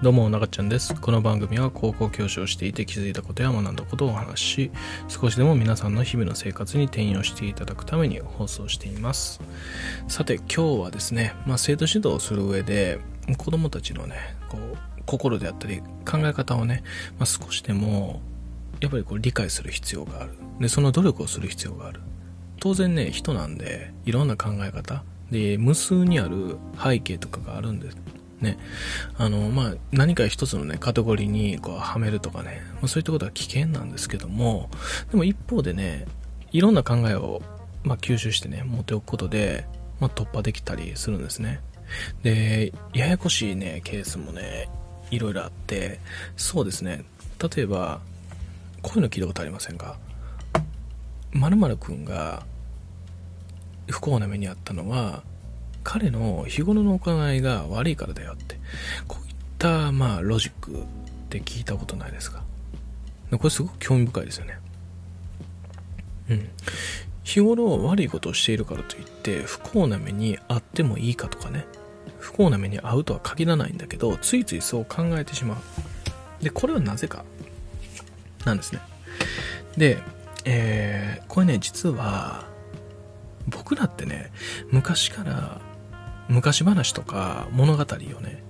どうも、なかちゃんです。この番組は高校教師をしていて気づいたことや学んだことをお話し、少しでも皆さんの日々の生活に転用していただくために放送しています。さて、今日はですね、まあ、生徒指導をする上で、子供たちのね、こう、心であったり考え方をね、まあ、少しでも、やっぱりこう理解する必要がある。で、その努力をする必要がある。当然ね、人なんで、いろんな考え方、で、無数にある背景とかがあるんです。ね。あの、まあ、何か一つのね、カテゴリーにこう、はめるとかね、まあ、そういったことは危険なんですけども、でも一方でね、いろんな考えを、まあ、吸収してね、持っておくことで、まあ、突破できたりするんですね。で、ややこしいね、ケースもね、いろいろあって、そうですね、例えば、こういうの聞いたことありませんか？〇〇くんが不幸な目にあったのは、彼の日頃の行いが悪いからだよって。こういった、まあ、ロジックって聞いたことないですか？これすごく興味深いですよね。うん。日頃悪いことをしているからといって、不幸な目にあってもいいかとかね。不幸な目に遭うとは限らないんだけど、ついついそう考えてしまう。で、これはなぜか？なんですね。で、えー、これね、実は、僕らってね、昔から昔話とか物語をね、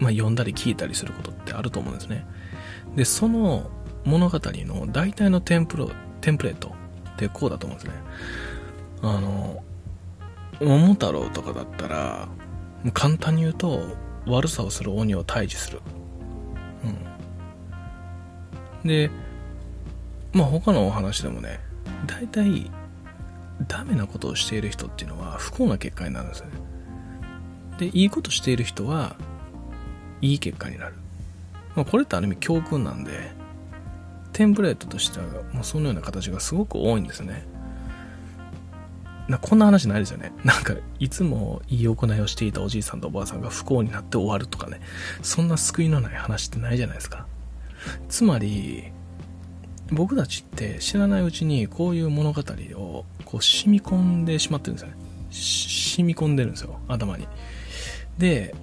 まあ、読んだり聞いたりすることってあると思うんですね。で、その物語の大体のテンプロテンプレートってこうだと思うんですね。あの、桃太郎とかだったら、簡単に言うと、悪さをする鬼を退治する。うん。で、まあ他のお話でもね、大体、ダメなことをしている人っていうのは不幸な結果になるんですよね。で、いいことしている人は、いい結果になる。まあ、これってある意味教訓なんで、テンプレートとしては、もうそのような形がすごく多いんですね。なこんな話ないですよね。なんか、いつもいい行いをしていたおじいさんとおばあさんが不幸になって終わるとかね。そんな救いのない話ってないじゃないですか。つまり、僕たちって知らないうちにこういう物語をこう染み込んでしまってるんですよね。染み込んでるんですよ、頭に。で、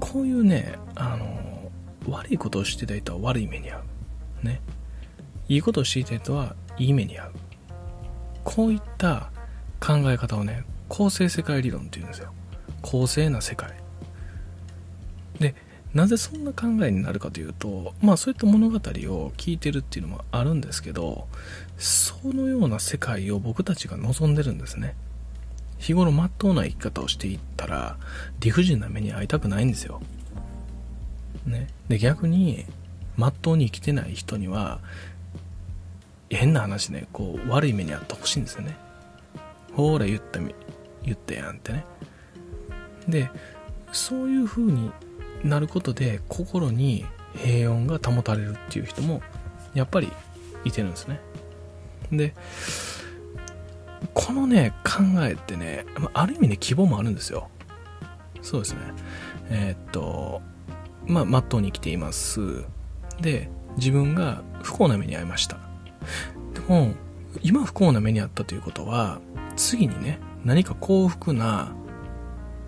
こういうね、あの、悪いことをしていた人は悪い目に遭う。ね。いいことをしていた人はいい目に遭う。こういった考え方をね、公正世界理論って言うんですよ。公正な世界。なぜそんな考えになるかというと、まあそういった物語を聞いてるっていうのもあるんですけど、そのような世界を僕たちが望んでるんですね。日頃真っ当な生き方をしていったら、理不尽な目に遭いたくないんですよ。ね。で、逆に、真っ当に生きてない人には、変な話ね、こう、悪い目に遭ってほしいんですよね。ほーら、言ったみ、言ったやんってね。で、そういう風になることで、心に平穏が保たれるっていう人も、やっぱりいてるんですね。で、このね、考えってね、ある意味ね、希望もあるんですよ。そうですね。えーっと、まあ、まっとうに生きています。で、自分が不幸な目に遭いました。でも、今不幸な目に遭ったということは、次にね、何か幸福な、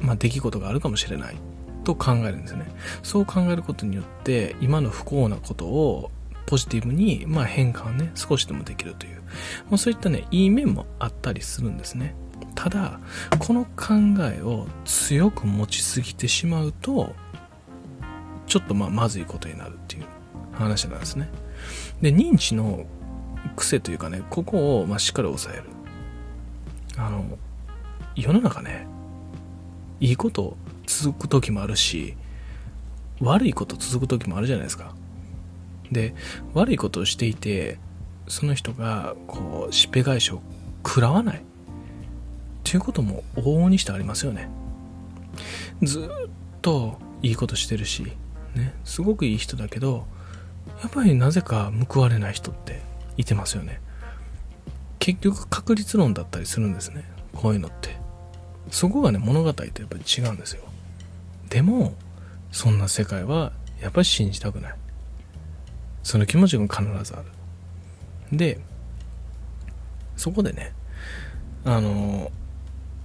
まあ、出来事があるかもしれない。と考えるんですね。そう考えることによって、今の不幸なことをポジティブに、まあ、変換ね、少しでもできるという。まあ、そういったね、いい面もあったりするんですね。ただ、この考えを強く持ちすぎてしまうと、ちょっとまあ、まずいことになるっていう話なんですね。で、認知の癖というかね、ここをまあしっかり抑える。あの、世の中ね、いいこと続く時もあるし、悪いこと続く時もあるじゃないですか。で、悪いことをしていて、その人が、こう、しっぺ返しを食らわない。っていうことも往々にしてありますよね。ずっといいことしてるし、ね、すごくいい人だけど、やっぱりなぜか報われない人っていてますよね。結局確率論だったりするんですね。こういうのって。そこがね、物語とやっぱり違うんですよ。でも、そんな世界はやっぱり信じたくない。その気持ちが必ずある。で、そこでね、あの、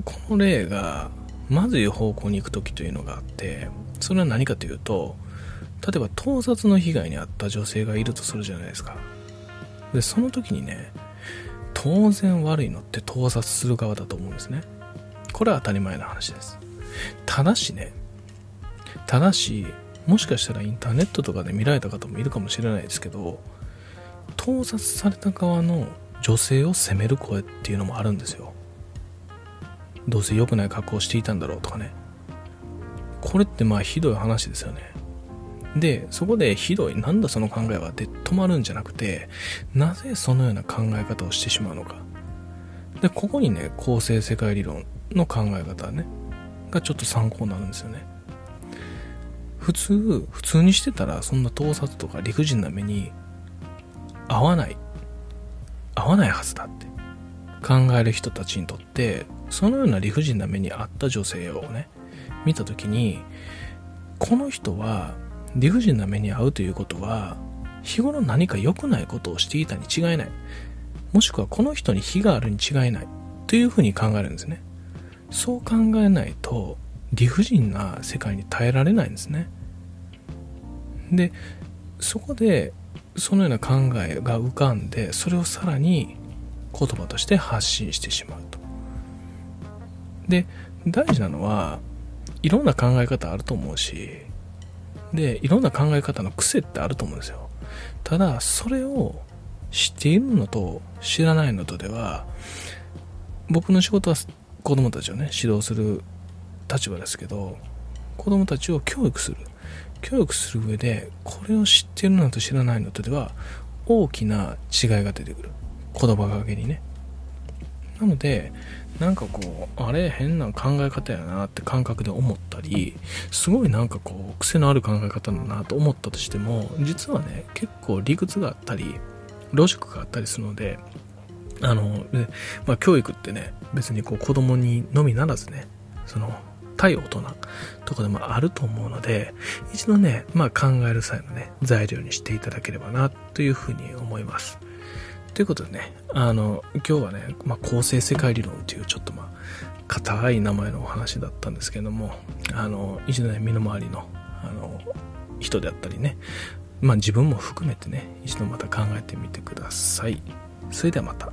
この例が、まずい方向に行く時というのがあって、それは何かというと、例えば盗撮の被害に遭った女性がいるとするじゃないですか。で、その時にね、当然悪いのって盗撮する側だと思うんですね。これは当たり前な話です。ただしね、ただし、もしかしたらインターネットとかで見られた方もいるかもしれないですけど、盗撮された側の女性を責める声っていうのもあるんですよ。どうせ良くない格好をしていたんだろうとかね。これってまあひどい話ですよね。で、そこでひどい、なんだその考えはで止まるんじゃなくて、なぜそのような考え方をしてしまうのか。で、ここにね、構成世界理論の考え方ね、がちょっと参考になるんですよね。普通、普通にしてたらそんな盗撮とか理不尽な目に合わない、合わないはずだって考える人たちにとって、そのような理不尽な目に遭った女性をね、見た時に、この人は理不尽な目に遭うということは、日頃何か良くないことをしていたに違いない。もしくはこの人に非があるに違いない。というふうに考えるんですね。そう考えないと、理不尽な世界に耐えられないんですね。で、そこで、そのような考えが浮かんで、それをさらに言葉として発信してしまうと。で、大事なのは、いろんな考え方あると思うし、で、いろんな考え方の癖ってあると思うんですよ。ただ、それを知っているのと知らないのとでは、僕の仕事は子供たちをね、指導する立場ですけど、子供たちを教育する。教育する上で、これを知ってるのと知らないのとでは、大きな違いが出てくる。言葉がけにね。なので、なんかこう、あれ変な考え方やなって感覚で思ったり、すごいなんかこう、癖のある考え方だなと思ったとしても、実はね、結構理屈があったり、ロジックがあったりするので、あの、まあ、教育ってね、別にこう子供にのみならずね、その、対大人とかでもあると思うので、一度ね、まあ考える際のね、材料にしていただければな、というふうに思います。ということでね、あの、今日はね、まあ、構成世界理論っていうちょっとまあ、硬い名前のお話だったんですけども、あの、一度ね、身の回りの、あの、人であったりね、まあ自分も含めてね、一度また考えてみてください。それではまた。